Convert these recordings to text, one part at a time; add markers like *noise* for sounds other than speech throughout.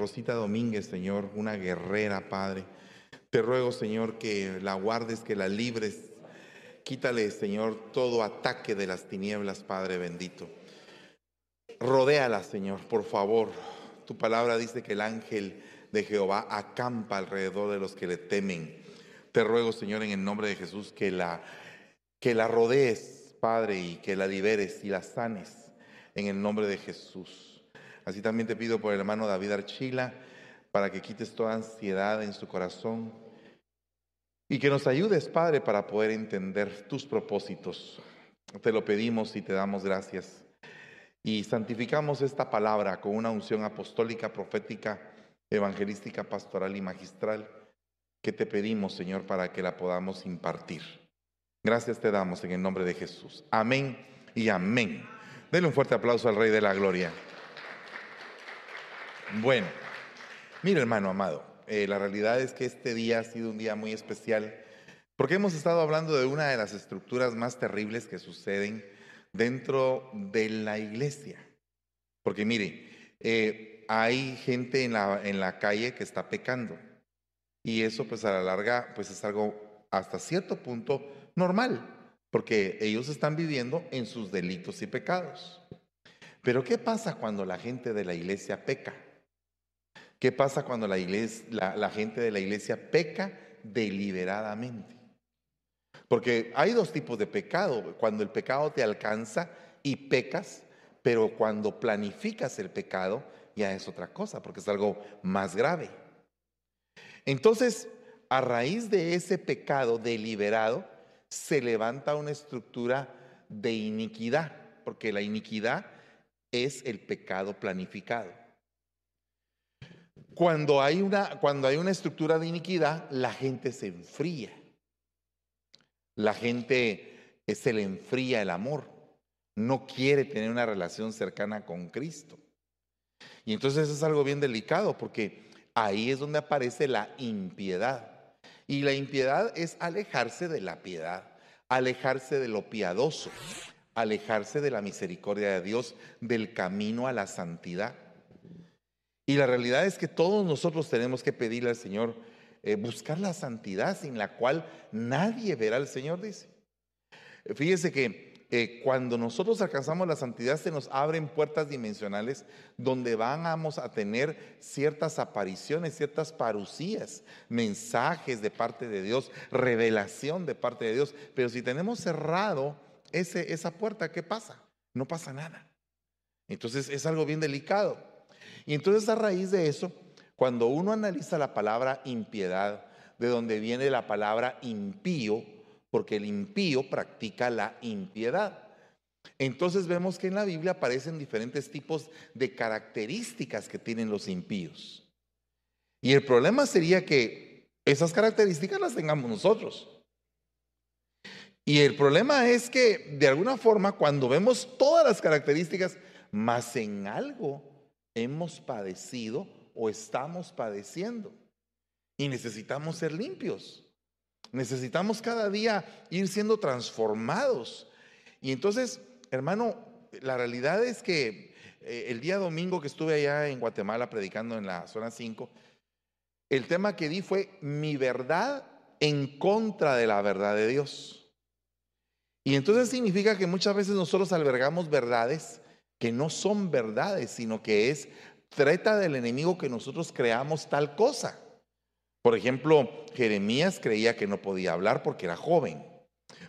Rosita Domínguez, Señor, una guerrera, Padre. Te ruego, Señor, que la guardes, que la libres. Quítale, Señor, todo ataque de las tinieblas, Padre bendito. Rodéala, Señor, por favor. Tu palabra dice que el ángel de Jehová acampa alrededor de los que le temen. Te ruego, Señor, en el nombre de Jesús, que la, que la rodees, Padre, y que la liberes y la sanes en el nombre de Jesús. Así también te pido por el hermano David Archila, para que quites toda ansiedad en su corazón y que nos ayudes, Padre, para poder entender tus propósitos. Te lo pedimos y te damos gracias. Y santificamos esta palabra con una unción apostólica, profética, evangelística, pastoral y magistral que te pedimos, Señor, para que la podamos impartir. Gracias te damos en el nombre de Jesús. Amén y amén. Denle un fuerte aplauso al Rey de la Gloria. Bueno, mire hermano amado, eh, la realidad es que este día ha sido un día muy especial porque hemos estado hablando de una de las estructuras más terribles que suceden dentro de la iglesia. Porque mire, eh, hay gente en la, en la calle que está pecando y eso pues a la larga pues es algo hasta cierto punto normal porque ellos están viviendo en sus delitos y pecados. Pero ¿qué pasa cuando la gente de la iglesia peca? ¿Qué pasa cuando la, gente de la iglesia peca deliberadamente? Porque hay dos tipos de pecado. Cuando el pecado te alcanza y pecas, pero cuando planificas el pecado ya es otra cosa, porque es algo más grave. Entonces, a raíz de ese pecado deliberado, se levanta una estructura de iniquidad, porque la iniquidad es el pecado planificado. Cuando hay una, cuando hay una estructura de iniquidad, la gente se enfría. La gente se le enfría el amor. No quiere tener una relación cercana con Cristo. Y entonces es algo bien delicado porque ahí es donde aparece la impiedad. Y la impiedad es alejarse de la piedad, alejarse de lo piadoso, alejarse de la misericordia de Dios, del camino a la santidad. Y la realidad es que todos nosotros tenemos que pedirle al Señor eh, buscar la santidad sin la cual nadie verá al Señor, dice. Fíjese que eh, cuando nosotros alcanzamos la santidad se nos abren puertas dimensionales donde vamos a tener ciertas apariciones, ciertas parucías, mensajes de parte de Dios, revelación de parte de Dios. Pero si tenemos cerrado ese, esa puerta, ¿qué pasa? No pasa nada. Entonces es algo bien delicado. Y entonces a raíz de eso, cuando uno analiza la palabra impiedad, de donde viene la palabra impío, porque el impío practica la impiedad. Entonces vemos que en la Biblia aparecen diferentes tipos de características que tienen los impíos. Y el problema sería que esas características las tengamos nosotros. Y el problema es que de alguna forma cuando vemos todas las características, más en algo hemos padecido o estamos padeciendo. Y necesitamos ser limpios. Necesitamos cada día ir siendo transformados. Y entonces, hermano, la realidad es que eh, el día domingo que estuve allá en Guatemala predicando en la zona 5, el tema que di fue mi verdad en contra de la verdad de Dios. Y entonces significa que muchas veces nosotros albergamos verdades que no son verdades, sino que es treta del enemigo que nosotros creamos tal cosa. Por ejemplo, Jeremías creía que no podía hablar porque era joven.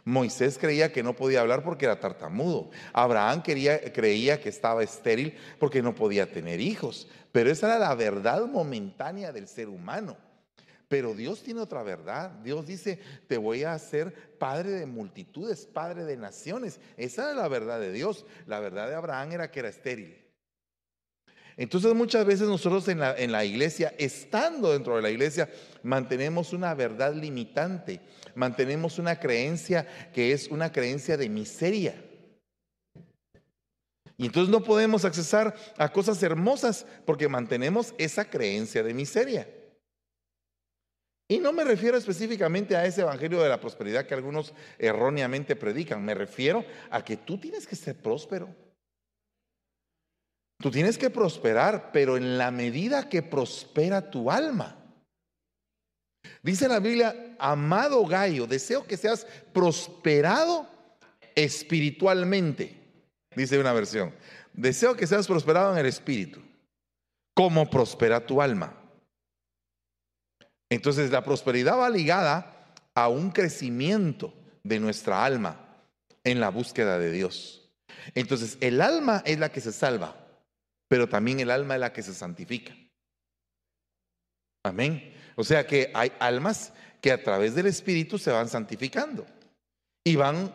Moisés creía que no podía hablar porque era tartamudo. Abraham creía que estaba estéril porque no podía tener hijos. Pero esa era la verdad momentánea del ser humano. Pero Dios tiene otra verdad. Dios dice, te voy a hacer padre de multitudes, padre de naciones. Esa era la verdad de Dios. La verdad de Abraham era que era estéril. Entonces muchas veces nosotros en la, en la, iglesia, estando dentro de la iglesia, mantenemos una verdad limitante, mantenemos una creencia que es una creencia de miseria. Y entonces no podemos accesar a cosas hermosas porque mantenemos esa creencia de miseria. Y no me refiero específicamente a ese evangelio de la prosperidad que algunos erróneamente predican, me refiero a que tú tienes que ser próspero. Tú tienes que prosperar, pero en la medida que prospera tu alma. Dice la Biblia, amado Gallo, deseo que seas prosperado espiritualmente, dice una versión. Deseo que seas prosperado en el espíritu, como prospera tu alma. Entonces la prosperidad va ligada a un crecimiento de nuestra alma en la búsqueda de Dios. Entonces el alma es la que se salva, pero también el alma es la que se santifica. Amén. O sea que hay almas que a través del Espíritu se van santificando y van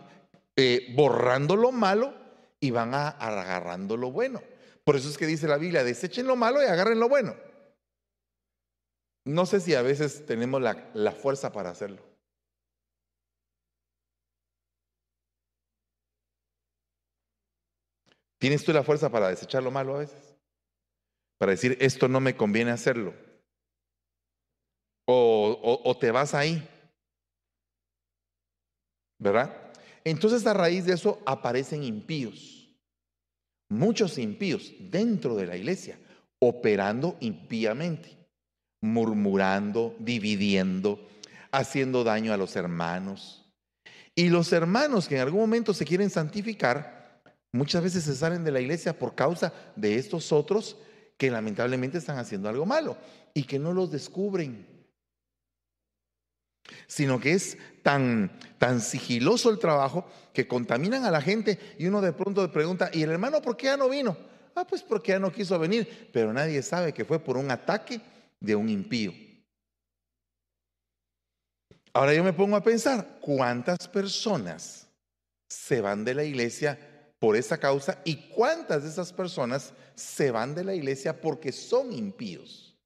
eh, borrando lo malo y van agarrando lo bueno. Por eso es que dice la Biblia, desechen lo malo y agarren lo bueno. No sé si a veces tenemos la fuerza para hacerlo. ¿Tienes tú la fuerza para desechar lo malo a veces? Para decir, esto no me conviene hacerlo. O, te vas ahí. ¿Verdad? Entonces a raíz de eso aparecen impíos. Muchos impíos dentro de la iglesia, operando impíamente, murmurando, dividiendo, haciendo daño a los hermanos. Y los hermanos que en algún momento se quieren santificar, Muchas veces se salen de la iglesia por causa de estos otros que lamentablemente están haciendo algo malo y que no los descubren. Sino que es tan, tan sigiloso el trabajo que contaminan a la gente y uno de pronto pregunta, ¿y el hermano por qué ya no vino? Ah, pues porque ya no quiso venir, pero nadie sabe que fue por un ataque de un impío. Ahora yo me pongo a pensar, ¿cuántas personas se van de la iglesia por esa causa y cuántas de esas personas se van de la iglesia porque son impíos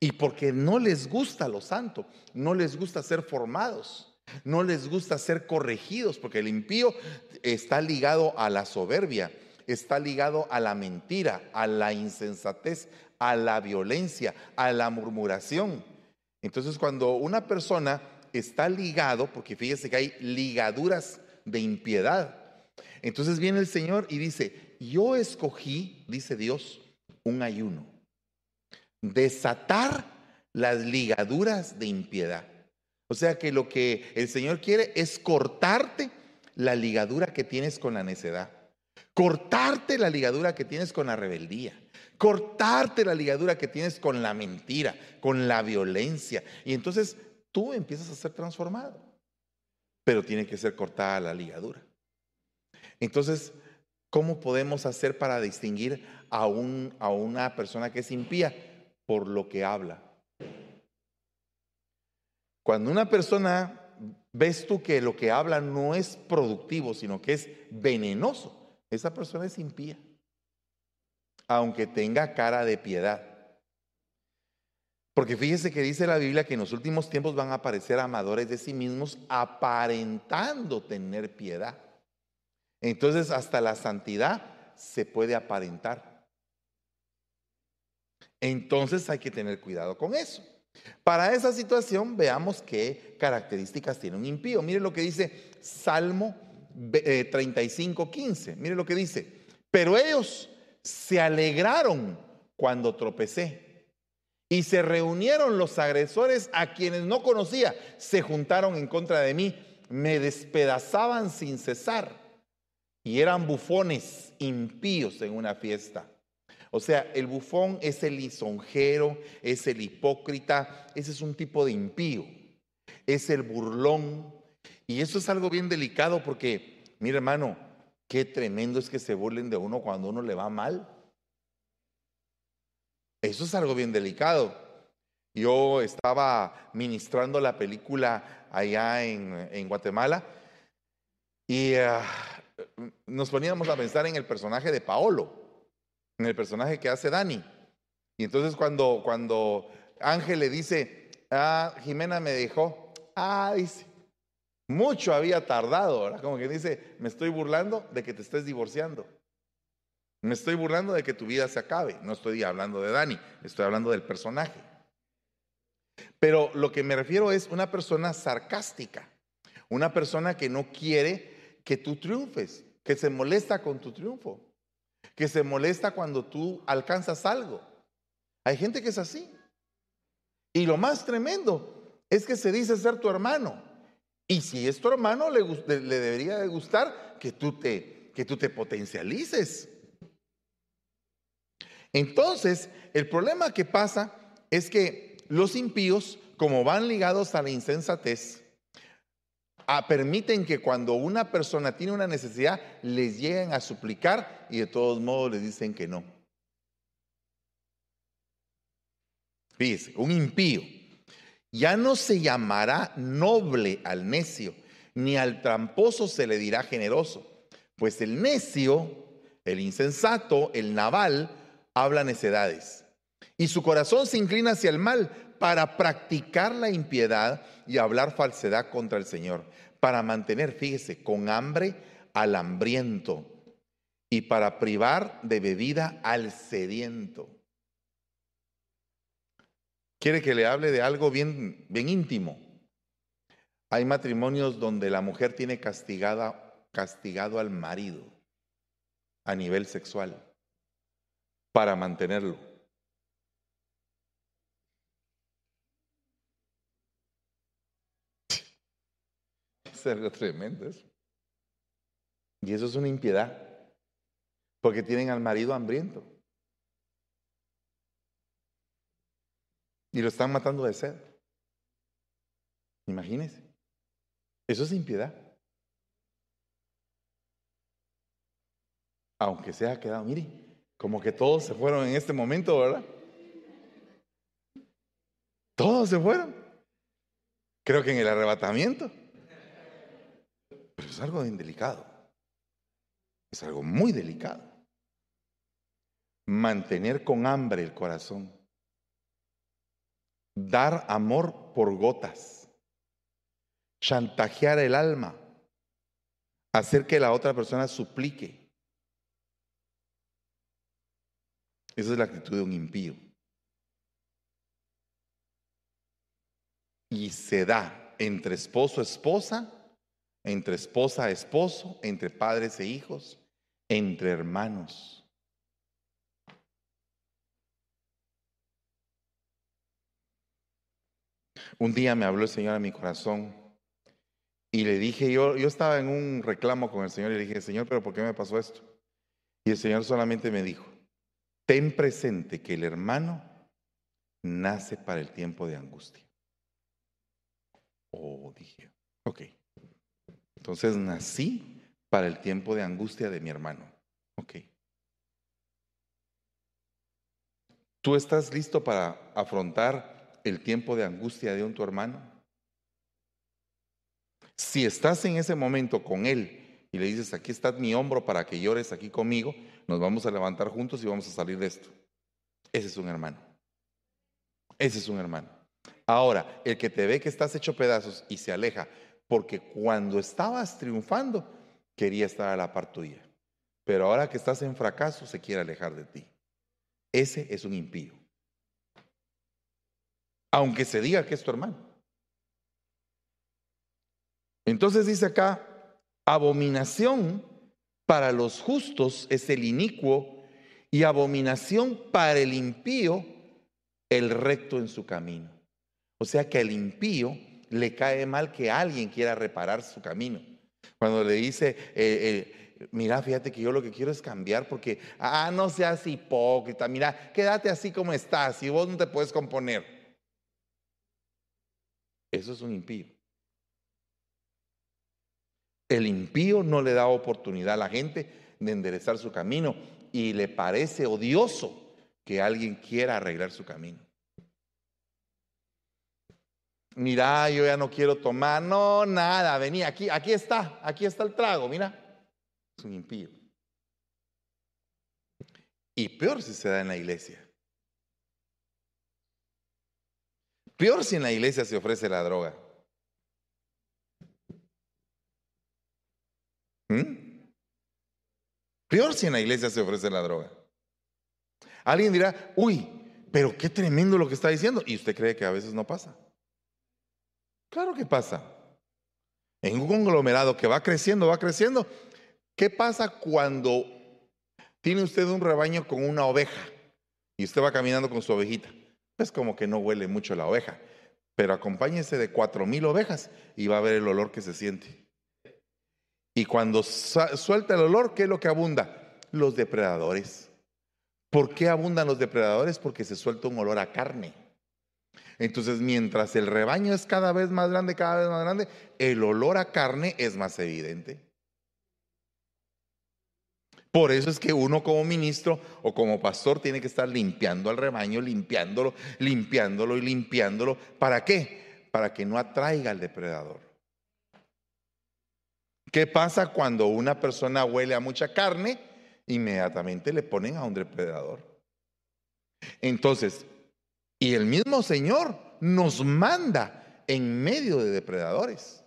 y porque no les gusta lo santo, no les gusta ser formados, no les gusta ser corregidos, porque el impío está ligado a la soberbia, está ligado a la mentira, a la insensatez, a la violencia, a la murmuración. Entonces cuando una persona está ligado, porque fíjese que hay ligaduras de impiedad, entonces viene el Señor y dice, yo escogí, dice Dios, un ayuno. Desatar las ligaduras de impiedad. O sea que lo que el Señor quiere es cortarte la ligadura que tienes con la necedad. Cortarte la ligadura que tienes con la rebeldía. Cortarte la ligadura que tienes con la mentira, con la violencia. Y entonces tú empiezas a ser transformado. Pero tiene que ser cortada la ligadura. Entonces, ¿cómo podemos hacer para distinguir a, un, a una persona que es impía? Por lo que habla. Cuando una persona ves tú que lo que habla no es productivo, sino que es venenoso, esa persona es impía, aunque tenga cara de piedad. Porque fíjese que dice la Biblia que en los últimos tiempos van a aparecer amadores de sí mismos aparentando tener piedad. Entonces hasta la santidad se puede aparentar. Entonces hay que tener cuidado con eso. Para esa situación veamos qué características tiene un impío. Mire lo que dice Salmo 35, eh, 15. Mire lo que dice. Pero ellos se alegraron cuando tropecé y se reunieron los agresores a quienes no conocía. Se juntaron en contra de mí, me despedazaban sin cesar y eran bufones impíos en una fiesta. O sea, el bufón es el lisonjero, es el hipócrita, ese es un tipo de impío, es el burlón. Y eso es algo bien delicado porque, mire hermano, qué tremendo es que se burlen de uno cuando uno le va mal. Eso es algo bien delicado. Yo estaba ministrando la película allá en, Guatemala y ah, nos poníamos a pensar en el personaje de Paolo, en el personaje que hace Dani. Y entonces cuando, cuando Ángel le dice, ah, Jimena me dejó, ah, dice, mucho había tardado. Como que dice, me estoy burlando de que te estés divorciando. Me estoy burlando de que tu vida se acabe. No estoy hablando de Dani, estoy hablando del personaje. Pero lo que me refiero es una persona sarcástica, una persona que no quiere que tú triunfes, que se molesta con tu triunfo. que se molesta cuando tú alcanzas algo. Hay gente que es así. Y lo más tremendo es que se dice ser tu hermano. Y si es tu hermano, le, le debería de gustar que tú te, que tú te potencialices. Entonces, el problema que pasa es que los impíos, como van ligados a la insensatez, permiten que cuando una persona tiene una necesidad, les lleguen a suplicar y de todos modos les dicen que no. Fíjese, un impío ya no se llamará noble al necio, ni al tramposo se le dirá generoso, pues el necio, el insensato, el naval, habla necedades. Y su corazón se inclina hacia el mal para practicar la impiedad y hablar falsedad contra el Señor, para mantener, fíjese, con hambre al hambriento y para privar de bebida al sediento. Quiere que le hable de algo bien, bien íntimo. Hay matrimonios donde la mujer tiene castigada, castigado al marido a nivel sexual para mantenerlo. *laughs* Es algo tremendo. Y eso es una impiedad, porque tienen al marido hambriento. Y lo están matando de sed. Imagínense. Eso es impiedad. Aunque se haya quedado, mire, como que todos se fueron en este momento, ¿verdad? Todos se fueron. Creo que en el arrebatamiento. Pero es algo indelicado. Es algo muy delicado. Mantener con hambre el corazón. Dar amor por gotas. Chantajear el alma. Hacer que la otra persona suplique. Esa es la actitud de un impío. Y se da entre esposo, esposa, entre esposa, esposo, entre padres e hijos, entre hermanos. Un día me habló el Señor a mi corazón y le dije, yo, yo estaba en un reclamo con el Señor y le dije, Señor, pero ¿por qué me pasó esto? Y el Señor solamente me dijo, ten presente que el hermano nace para el tiempo de angustia. Oh, dije, ok. Entonces nací para el tiempo de angustia de mi hermano. Ok. ¿Tú estás listo para afrontar el tiempo de angustia de un tu hermano? Si estás en ese momento con él y le dices, aquí está mi hombro para que llores aquí conmigo, nos vamos a levantar juntos y vamos a salir de esto. Ese es un hermano. Ese es un hermano. Ahora, el que te ve que estás hecho pedazos y se aleja, porque cuando estabas triunfando, quería estar a la par tuya. Pero ahora que estás en fracaso, se quiere alejar de ti. Ese es un impío. Aunque se diga que es tu hermano. Entonces dice acá, abominación para los justos es el inicuo y abominación para el impío el recto en su camino. O sea que al impío le cae mal que alguien quiera reparar su camino. Cuando le dice, eh, eh, mira, fíjate que yo lo que quiero es cambiar porque, ah, no seas hipócrita, mira, quédate así como estás y vos no te puedes componer. Eso es un impío. El impío no le da oportunidad a la gente de enderezar su camino y le parece odioso que alguien quiera arreglar su camino. Mira, yo ya no quiero tomar, no, nada, vení, aquí, aquí está, aquí está el trago, mira. Es un impío. Y peor si se da en la iglesia. Peor si en la iglesia se ofrece la droga. ¿Mm? Peor si en la iglesia se ofrece la droga. Alguien dirá, uy, pero qué tremendo lo que está diciendo. Y usted cree que a veces no pasa. Claro que pasa. En un conglomerado que va creciendo, va creciendo. ¿Qué pasa cuando Tiene usted un rebaño con una oveja y usted va caminando con su ovejita. Es como que no huele mucho la oveja, pero acompáñese de cuatro mil ovejas y va a ver el olor que se siente. Y cuando suelta el olor, ¿qué es lo que abunda? Los depredadores. ¿Por qué abundan los depredadores? Porque se suelta un olor a carne. Entonces, mientras el rebaño es cada vez más grande, cada vez más grande, el olor a carne es más evidente. Por eso es que uno como ministro o como pastor tiene que estar limpiando al rebaño, limpiándolo, limpiándolo y limpiándolo. ¿Para qué? Para que no atraiga al depredador. ¿Qué pasa cuando una persona huele a mucha carne? Inmediatamente le ponen a un depredador. Entonces, y el mismo Señor nos manda en medio de depredadores.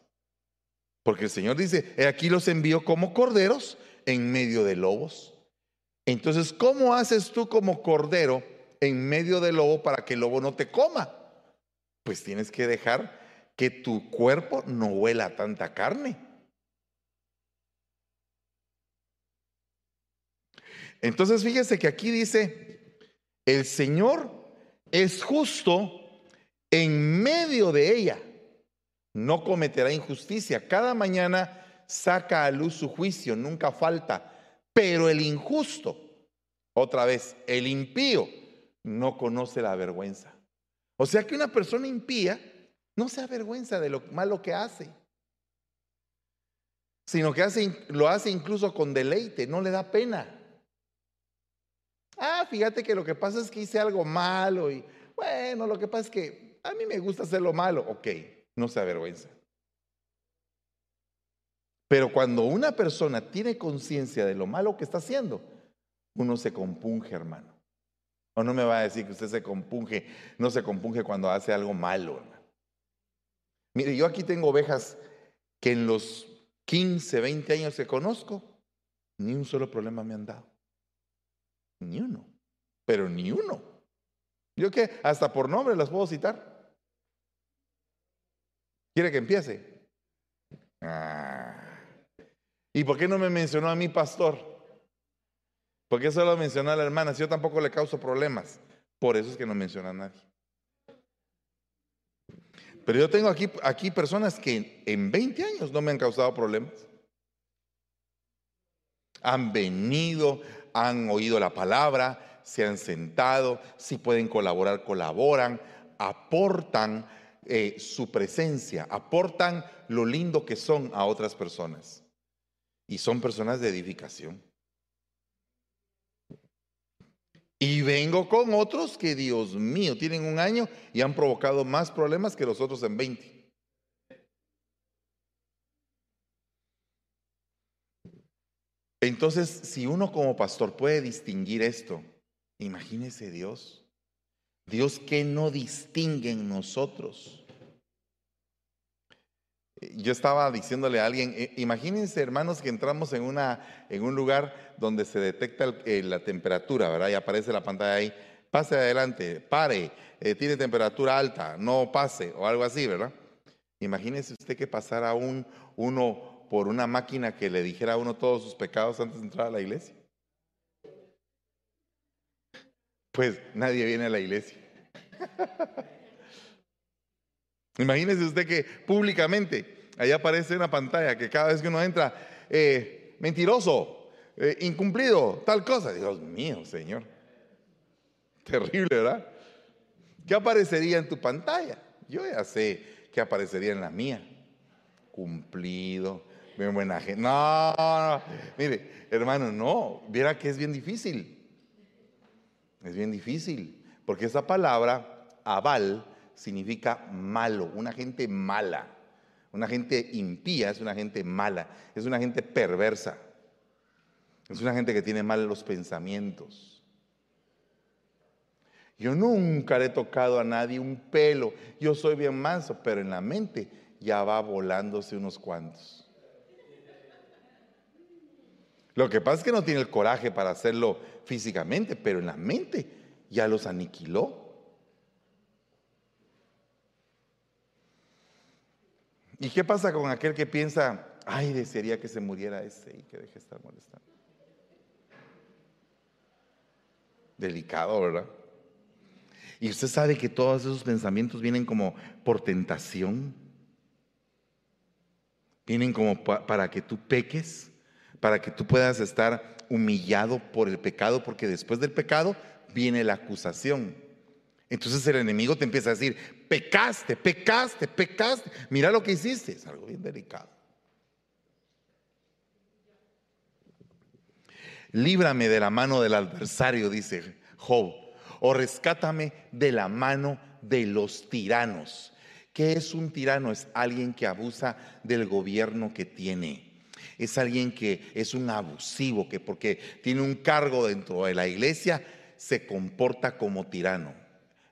Porque el Señor dice, he aquí los envío como corderos en medio de lobos. Entonces, ¿cómo haces tú como cordero en medio del lobo para que el lobo no te coma? Pues tienes que dejar que tu cuerpo no huela tanta carne. Entonces, fíjese que aquí dice, el Señor es justo en medio de ella. No cometerá injusticia. Cada mañana saca a luz su juicio, nunca falta. Pero el injusto, otra vez, el impío, no conoce la vergüenza. O sea que una persona impía no se avergüenza de lo malo que hace, sino que hace, lo hace incluso con deleite, no le da pena. Ah, fíjate que lo que pasa es que hice algo malo y bueno, lo que pasa es que a mí me gusta hacer lo malo. Ok, no se avergüenza. Pero cuando una persona tiene conciencia de lo malo que está haciendo, uno se compunge, hermano. O no me va a decir que usted se compunge, no se compunge cuando hace algo malo, hermano. Mire, yo aquí tengo ovejas que en los 15, 20 años que conozco, ni un solo problema me han dado. Ni uno, pero ni uno. Yo que hasta por nombre las puedo citar. ¿Quiere que empiece? Ah. ¿Y por qué no me mencionó a mi pastor? ¿Por qué solo mencionó a la hermana? Si yo tampoco le causo problemas. Por eso es que no menciona a nadie. Pero yo tengo aquí, aquí personas que en 20 años no me han causado problemas. Han venido, han oído la palabra, se han sentado, si pueden colaborar, colaboran, aportan eh, su presencia, aportan lo lindo que son a otras personas. Y son personas de edificación. Y vengo con otros que, Dios mío, tienen un año y han provocado más problemas que los otros en 20. Entonces, si uno como pastor puede distinguir esto, imagínese Dios. Dios que no distingue en nosotros. Yo estaba diciéndole a alguien, eh, imagínense hermanos que entramos en, una, en un lugar donde se detecta eh, la temperatura, ¿verdad? Y aparece la pantalla ahí, pase adelante, pare, eh, tiene temperatura alta, no pase o algo así, ¿verdad? Imagínese usted que pasara un, uno por una máquina que le dijera a uno todos sus pecados antes de entrar a la iglesia? Pues nadie viene a la iglesia. *laughs* Imagínese usted que públicamente ahí aparece una pantalla que cada vez que uno entra, eh, mentiroso, eh, incumplido, tal cosa. Dios mío, Señor. Terrible, ¿verdad? ¿Qué aparecería en tu pantalla? Yo ya sé qué aparecería en la mía. Cumplido, Bien buena gente. No, no, mire, hermano, no, viera que es bien difícil. Es bien difícil, porque esa palabra, aval, significa malo, una gente mala. Una gente impía es una gente mala, es una gente perversa. Es una gente que tiene mal los pensamientos. Yo nunca le he tocado a nadie un pelo. Yo soy bien manso, pero en la mente ya va volándose unos cuantos. Lo que pasa es que no tiene el coraje para hacerlo físicamente, pero en la mente ya los aniquiló. ¿Y qué pasa con aquel que piensa, ay, desearía que se muriera ese y que deje de estar molestando? Delicado, ¿verdad? Y usted sabe que todos esos pensamientos vienen como por tentación. Vienen como para que tú peques, para que tú puedas estar humillado por el pecado, porque después del pecado viene la acusación. Entonces el enemigo te empieza a decir, pecaste, pecaste, pecaste, mira lo que hiciste. Es algo bien delicado. Líbrame de la mano del adversario, dice Job, o rescátame de la mano de los tiranos. ¿Qué es un tirano? Es alguien que abusa del gobierno que tiene. Es alguien que es un abusivo, que porque tiene un cargo dentro de la iglesia, se comporta como tirano.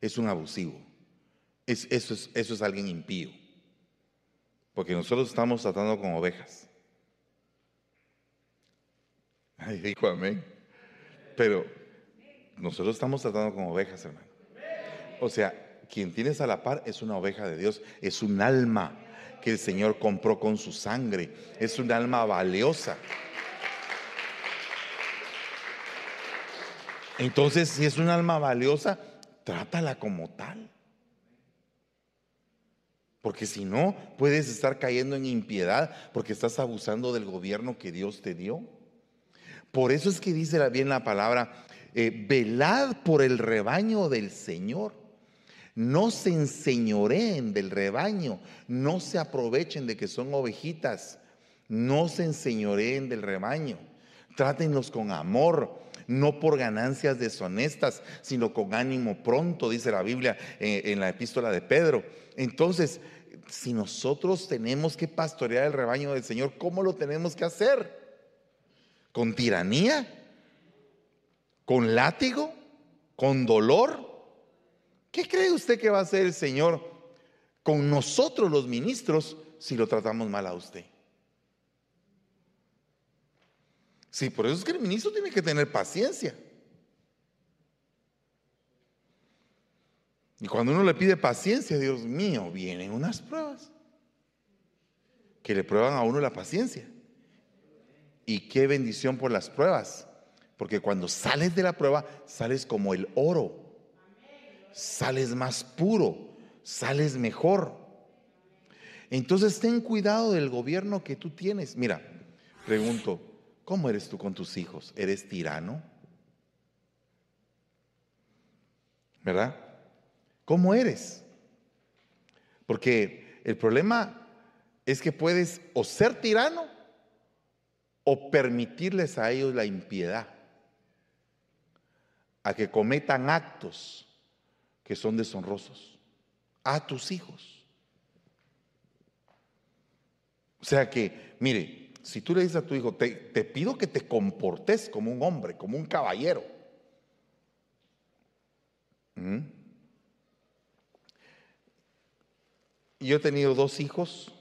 Es un abusivo. eso, es, eso es alguien impío. Porque nosotros estamos tratando con ovejas. *laughs* Ay, dijo amén. Pero nosotros estamos tratando con ovejas, hermano. O sea, quien tienes a la par es una oveja de Dios, es un alma que el Señor compró con su sangre, es un alma valiosa. Entonces, si es un alma valiosa, trátala como tal. Porque si no, puedes estar cayendo en impiedad porque estás abusando del gobierno que Dios te dio. Por eso es que dice bien la palabra, eh, velad por el rebaño del Señor no se enseñoreen del rebaño, no se aprovechen de que son ovejitas, no se enseñoreen del rebaño, trátenlos con amor, no por ganancias deshonestas, sino con ánimo pronto, dice la Biblia en, en la epístola de Pedro. Entonces, si nosotros tenemos que pastorear el rebaño del Señor, ¿cómo lo tenemos que hacer? ¿Con tiranía? ¿Con látigo? ¿Con dolor? ¿Qué cree usted que va a hacer el Señor con nosotros los ministros si lo tratamos mal a usted? Sí, por eso es que el ministro tiene que tener paciencia. Y cuando uno le pide paciencia, Dios mío, vienen unas pruebas que le prueban a uno la paciencia. Y qué bendición por las pruebas, porque cuando sales de la prueba, sales como el oro sales más puro, sales mejor. Entonces ten cuidado del gobierno que tú tienes. Mira, pregunto, ¿cómo eres tú con tus hijos? ¿Eres tirano? ¿Verdad? ¿Cómo eres? Porque el problema es que puedes o ser tirano o permitirles a ellos la impiedad, a que cometan actos que son deshonrosos a tus hijos. O sea que, mire, si tú le dices a tu hijo, te, pido que te comportes como un hombre, como un caballero. ¿Mm? Yo he tenido dos hijos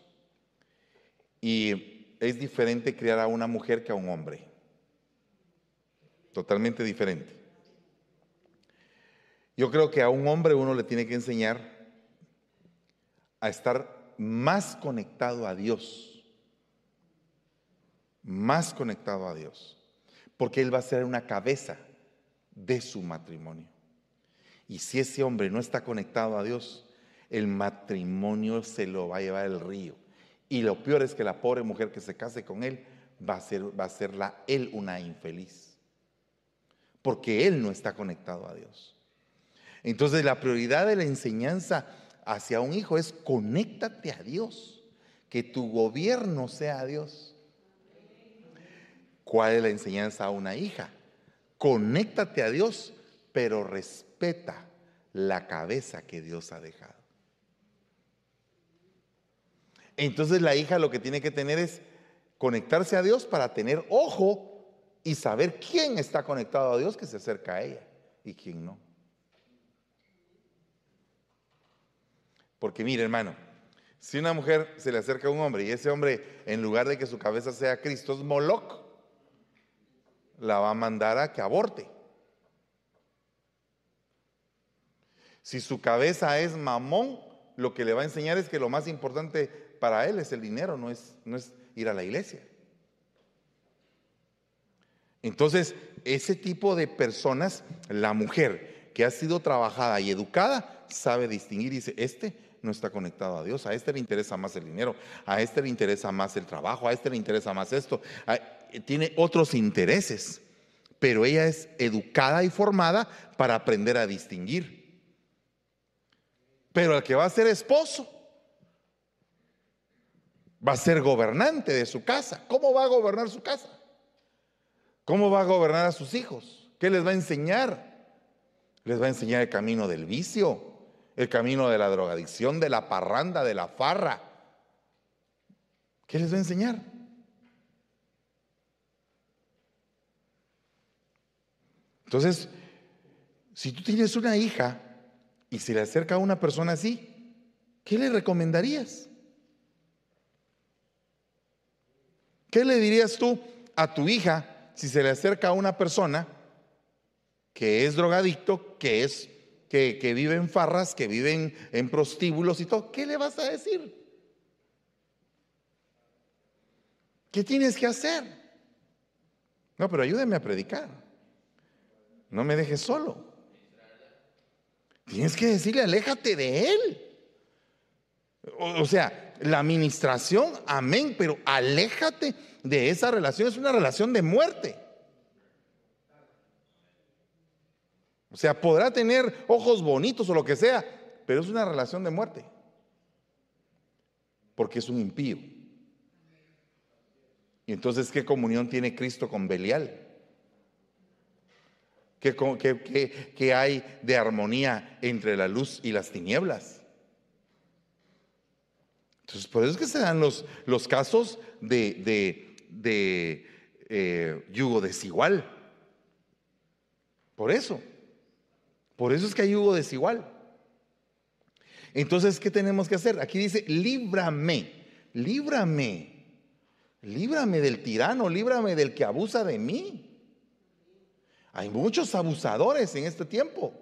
y es diferente criar a una mujer que a un hombre. Totalmente diferente. Yo creo que a un hombre uno le tiene que enseñar a estar más conectado a Dios, más conectado a Dios, porque Él va a ser una cabeza de su matrimonio. Y si ese hombre no está conectado a Dios, el matrimonio se lo va a llevar el río. Y lo peor es que la pobre mujer que se case con él va a ser, va a serla él una infeliz. Porque él no está conectado a Dios. Entonces la prioridad de la enseñanza hacia un hijo es conéctate a Dios, que tu gobierno sea Dios. ¿Cuál es la enseñanza a una hija? Conéctate a Dios, pero respeta la cabeza que Dios ha dejado. Entonces la hija lo que tiene que tener es conectarse a Dios para tener ojo y saber quién está conectado a Dios que se acerca a ella y quién no. Porque mire, hermano, si una mujer se le acerca a un hombre y ese hombre, en lugar de que su cabeza sea Cristo, es Moloch, la va a mandar a que aborte. Si su cabeza es mamón, lo que le va a enseñar es que lo más importante para él es el dinero, no es, no es ir a la iglesia. Entonces, ese tipo de personas, la mujer que ha sido trabajada y educada, sabe distinguir y dice, este no está conectado a Dios, a este le interesa más el dinero, a este le interesa más el trabajo, a este le interesa más esto, tiene otros intereses, pero ella es educada y formada para aprender a distinguir. Pero el que va a ser esposo va a ser gobernante de su casa. ¿Cómo va a gobernar su casa? ¿Cómo va a gobernar a sus hijos? ¿Qué les va a enseñar? Les va a enseñar el camino del vicio, el camino de la drogadicción, de la parranda, de la farra. ¿Qué les va a enseñar? Entonces, si tú tienes una hija y se le acerca a una persona así, ¿qué le recomendarías? ¿Qué le dirías tú a tu hija si se le acerca a una persona que es drogadicto, que es que, vive en farras, que vive en, prostíbulos y todo? ¿Qué le vas a decir? ¿Qué tienes que hacer? No, pero ayúdeme a predicar. No me dejes solo. Tienes que decirle, aléjate de él. o sea, la administración, amén, pero aléjate de esa relación, es una relación de muerte. O sea, podrá tener ojos bonitos o lo que sea, pero es una relación de muerte. Porque es un impío. Y entonces, ¿qué comunión tiene Cristo con Belial? ¿Qué, qué, qué hay de armonía entre la luz y las tinieblas? Entonces, por eso es que se dan los, los casos de, de, eh, yugo desigual. Por eso. Por eso es que hay yugo desigual. Entonces, ¿qué tenemos que hacer? Aquí dice, líbrame, líbrame, líbrame del tirano, líbrame del que abusa de mí. Hay muchos abusadores en este tiempo.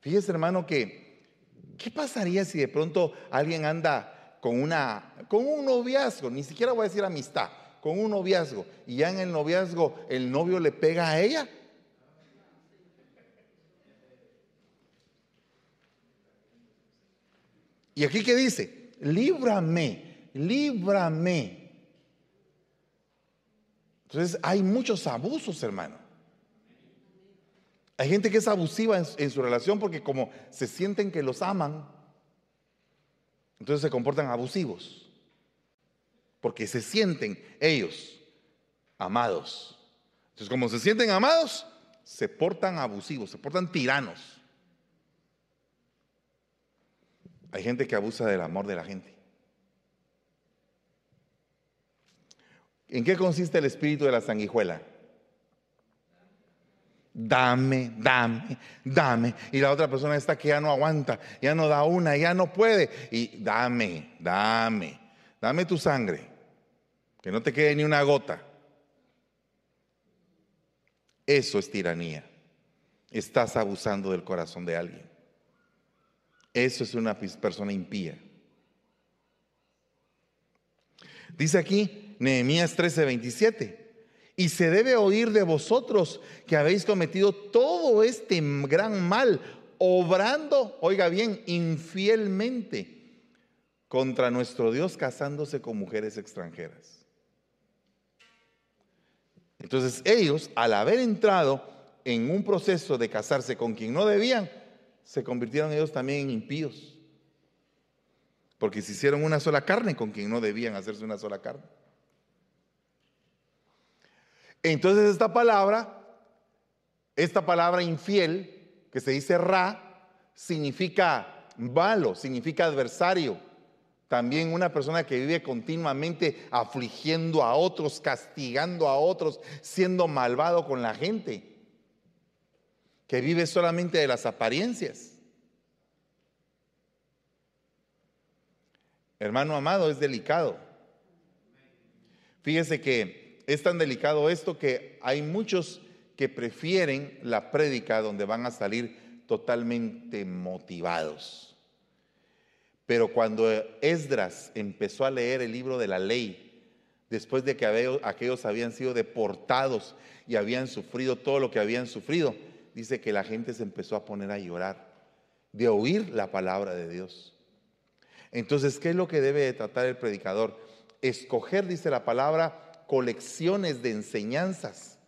Fíjese, hermano, que ¿Qué pasaría si de pronto alguien anda con, una, con un noviazgo, ni siquiera voy a decir amistad, con un noviazgo, y ya en el noviazgo el novio le pega a ella? Y aquí que dice, líbrame, líbrame. Entonces hay muchos abusos, hermano. Hay gente que es abusiva en, su relación porque como se sienten que los aman, entonces se comportan abusivos. Porque se sienten ellos amados. Entonces como se sienten amados, se portan abusivos, se portan tiranos. Hay gente que abusa del amor de la gente. ¿En qué consiste el espíritu de la sanguijuela? dame, dame, dame. Y la otra persona está que ya no aguanta, ya no da una, ya no puede. Y dame, dame, dame tu sangre, que no te quede ni una gota. Eso es tiranía. Estás abusando del corazón de alguien. Eso es una persona impía. Dice aquí Nehemías 13, 27. Y se debe oír de vosotros que habéis cometido todo este gran mal, obrando, oiga bien, infielmente contra nuestro Dios casándose con mujeres extranjeras. Entonces ellos, al haber entrado en un proceso de casarse con quien no debían, se convirtieron ellos también en impíos. Porque se hicieron una sola carne con quien no debían hacerse una sola carne. Entonces esta palabra, esta palabra infiel, que se dice ra, significa malo, significa adversario. También una persona que vive continuamente afligiendo a otros, castigando a otros, siendo malvado con la gente, que vive solamente de las apariencias. Hermano amado, es delicado. Fíjese que es tan delicado esto que hay muchos que prefieren la prédica donde van a salir totalmente motivados. Pero cuando Esdras empezó a leer el libro de la ley, después de que aquellos habían sido deportados y habían sufrido todo lo que habían sufrido, dice que la gente se empezó a poner a llorar de oír la palabra de Dios. Entonces, ¿qué es lo que debe de tratar el predicador? Escoger, dice la palabra, colecciones de enseñanzas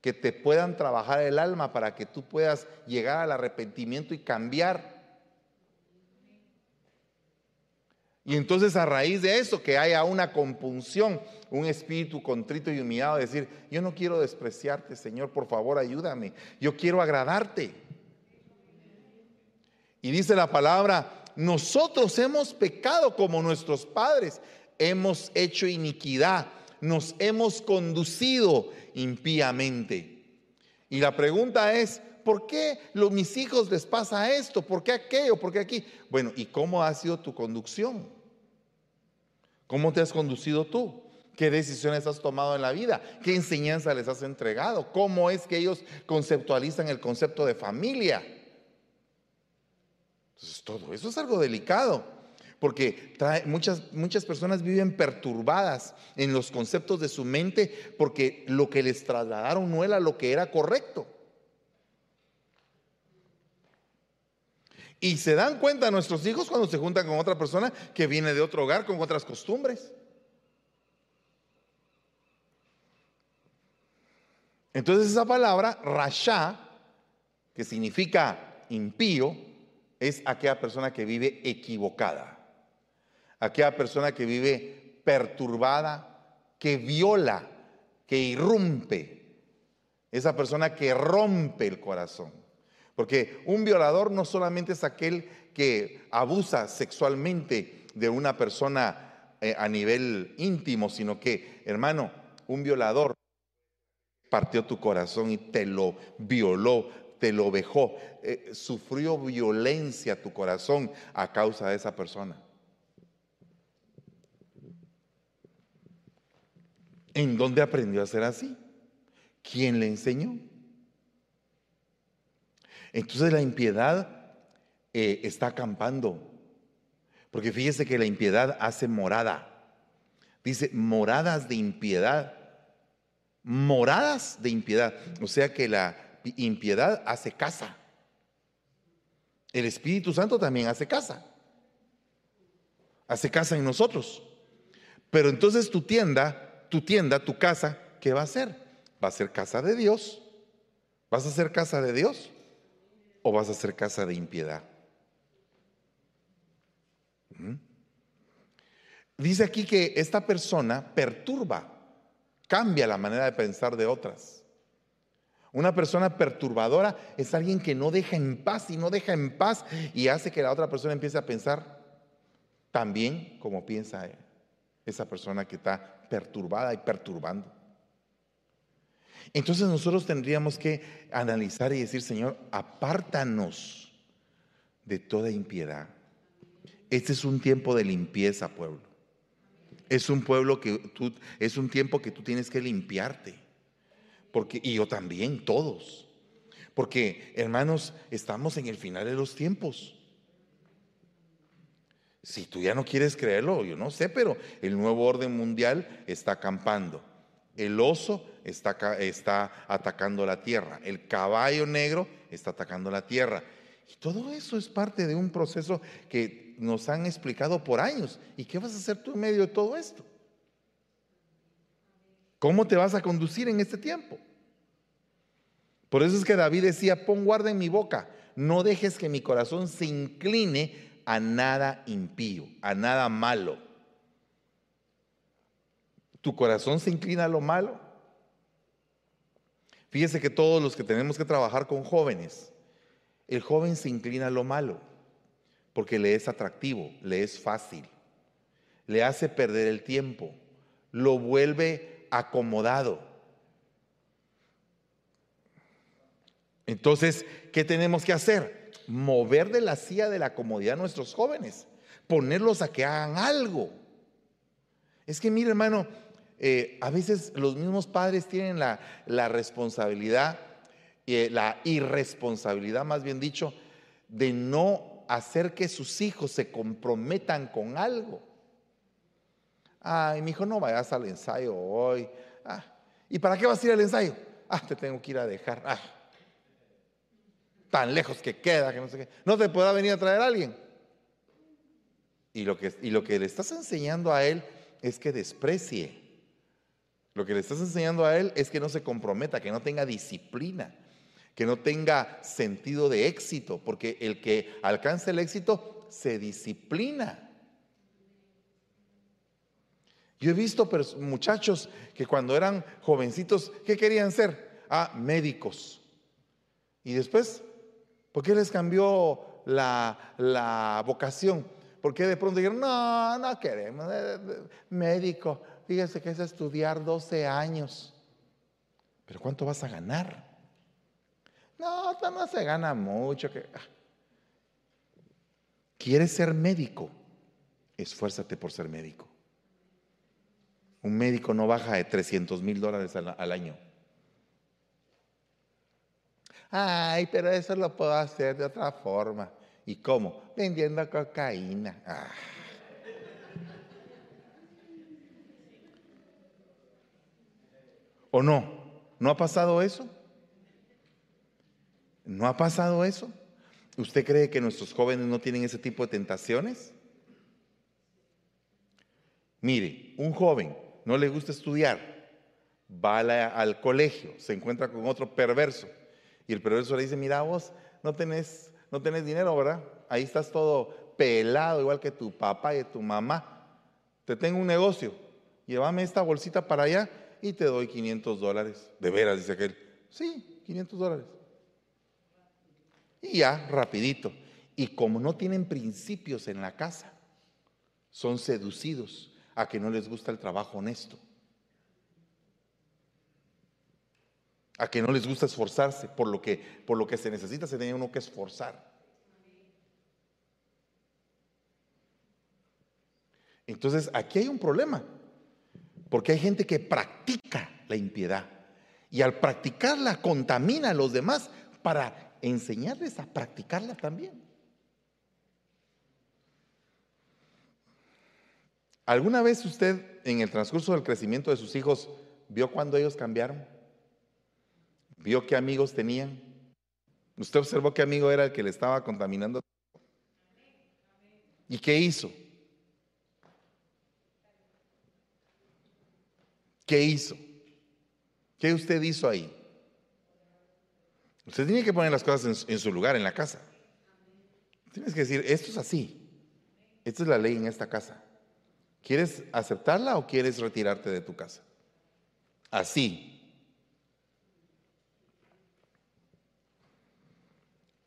que te puedan trabajar el alma para que tú puedas llegar al arrepentimiento y cambiar. Y entonces a raíz de eso, que haya una compunción, un espíritu contrito y humillado, decir, yo no quiero despreciarte, Señor, por favor ayúdame, yo quiero agradarte. Y dice la palabra, nosotros hemos pecado como nuestros padres, hemos hecho iniquidad, nos hemos conducido impíamente. Y la pregunta es, ¿por qué a mis hijos les pasa esto? ¿Por qué aquello? ¿Por qué aquí? Bueno, ¿y cómo ha sido tu conducción? ¿Cómo te has conducido tú? ¿Qué decisiones has tomado en la vida? ¿Qué enseñanza les has entregado? ¿Cómo es que ellos conceptualizan el concepto de familia? Entonces, todo eso es algo delicado, porque muchas, muchas personas viven perturbadas en los conceptos de su mente porque lo que les trasladaron no era lo que era correcto. Y se dan cuenta nuestros hijos cuando se juntan con otra persona que viene de otro hogar con otras costumbres. Entonces esa palabra, rasha, que significa impío, es aquella persona que vive equivocada, aquella persona que vive perturbada, que viola, que irrumpe, esa persona que rompe el corazón. Porque un violador no solamente es aquel que abusa sexualmente de una persona eh, a nivel íntimo, sino que, hermano, un violador partió tu corazón y te lo violó, te lo vejó, eh, sufrió violencia tu corazón a causa de esa persona. ¿En dónde aprendió a ser así? ¿Quién le enseñó? Entonces la impiedad eh, está acampando. Porque fíjese que la impiedad hace morada. Dice moradas de impiedad. Moradas de impiedad. O sea que la impiedad hace casa. El Espíritu Santo también hace casa. Hace casa en nosotros. Pero entonces tu tienda, tu tienda, tu casa, ¿qué va a ser? Va a ser casa de Dios. ¿Vas a ser casa de Dios? o vas a ser casa de impiedad? ¿Mm? Dice aquí que esta persona perturba, cambia la manera de pensar de otras. Una persona perturbadora es alguien que no deja en paz y no deja en paz y hace que la otra persona empiece a pensar también como piensa esa persona que está perturbada y perturbando. Entonces nosotros tendríamos que analizar y decir, Señor, apártanos de toda impiedad. Este es un tiempo de limpieza, pueblo. Es un pueblo que tú, es un tiempo que tú tienes que limpiarte. Porque, y yo también, todos. Porque, hermanos, estamos en el final de los tiempos. Si tú ya no quieres creerlo, yo no sé, pero el nuevo orden mundial está acampando. El oso está, está atacando la tierra, el caballo negro está atacando la tierra. Y todo eso es parte de un proceso que nos han explicado por años. ¿Y qué vas a hacer tú en medio de todo esto? ¿Cómo te vas a conducir en este tiempo? Por eso es que David decía, pon guarda en mi boca, no dejes que mi corazón se incline a nada impío, a nada malo. ¿Tu corazón se inclina a lo malo? Fíjese que todos los que tenemos que trabajar con jóvenes, el joven se inclina a lo malo porque le es atractivo, le es fácil, le hace perder el tiempo, lo vuelve acomodado. Entonces, ¿qué tenemos que hacer? Mover de la silla de la comodidad a nuestros jóvenes, ponerlos a que hagan algo. Es que, mire, hermano, eh, a veces los mismos padres tienen la, responsabilidad, eh, la irresponsabilidad más bien dicho, de no hacer que sus hijos se comprometan con algo. Ay, mi hijo, no vayas al ensayo hoy. Ah, ¿Y para qué vas a ir al ensayo? Ah, te tengo que ir a dejar. Ah, tan lejos que queda, que no sé qué. No te pueda venir a traer a alguien. Y lo, que, y lo que le estás enseñando a él es que desprecie. Lo que le estás enseñando a él es que no se comprometa, que no tenga disciplina, que no tenga sentido de éxito, porque el que alcanza el éxito se disciplina. Yo he visto muchachos que cuando eran jovencitos, ¿qué querían ser? Ah, médicos. Y después, ¿por qué les cambió la, la vocación? ¿Por qué de pronto dijeron, no, no queremos, médico? Fíjese que es estudiar 12 años. Pero ¿cuánto vas a ganar? No, no se gana mucho. Ah. ¿Quieres ser médico? Esfuérzate por ser médico. Un médico no baja de 300 mil dólares al, año. Ay, pero eso lo puedo hacer de otra forma. ¿Y cómo? Vendiendo cocaína. Ah. ¿O no? ¿No ha pasado eso? ¿No ha pasado eso? ¿Usted cree que nuestros jóvenes no tienen ese tipo de tentaciones? Mire, un joven no le gusta estudiar, va al colegio, se encuentra con otro perverso y el perverso le dice, mira vos, no tenés, no tenés dinero, ¿verdad? Ahí estás todo pelado, igual que tu papá y tu mamá. Te tengo un negocio, llévame esta bolsita para allá y te doy 500 dólares. De veras, dice aquel. Sí, 500 dólares. Y ya, rapidito. Y como no tienen principios en la casa, son seducidos a que no les gusta el trabajo honesto, a que no les gusta esforzarse por lo que, por lo que se necesita, se tiene uno que esforzar. Entonces, aquí hay un problema, porque hay gente que practica la impiedad y al practicarla contamina a los demás para enseñarles a practicarla también. ¿Alguna vez usted en el transcurso del crecimiento de sus hijos vio cuando ellos cambiaron? ¿Vio qué amigos tenían? ¿Usted observó qué amigo era el que le estaba contaminando? ¿Y qué hizo? ¿Qué hizo? ¿Qué usted hizo ahí? Usted tiene que poner las cosas en, su lugar, en la casa. Tienes que decir, esto es así. Esta es la ley en esta casa. ¿Quieres aceptarla o quieres retirarte de tu casa? Así.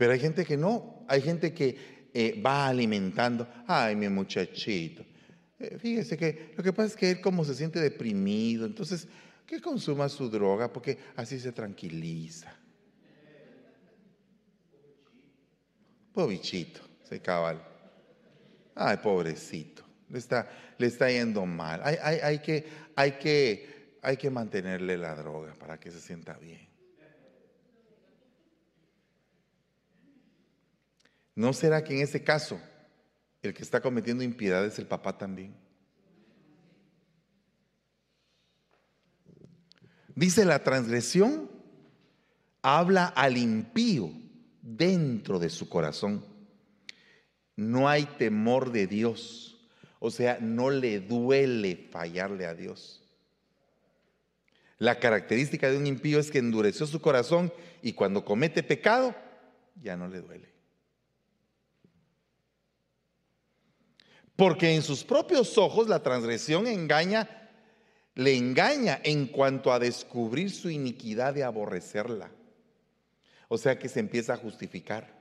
Pero hay gente que no, hay gente que eh, va alimentando, ay, mi muchachito. Eh, fíjese que lo que pasa es que él como se siente deprimido, entonces que consuma su droga porque así se tranquiliza. Pobichito, se cabal. Ay, pobrecito le está, le está yendo mal. Hay, hay, que, hay, que, hay que mantenerle la droga para que se sienta bien. ¿No será que en ese caso el que está cometiendo impiedad es el papá también? Dice la transgresión, habla al impío dentro de su corazón. No hay temor de Dios. O sea, no le duele fallarle a Dios. La característica de un impío es que endureció su corazón y cuando comete pecado, ya no le duele. Porque en sus propios ojos la transgresión engaña, le engaña en cuanto a descubrir su iniquidad de aborrecerla. O sea que se empieza a justificar.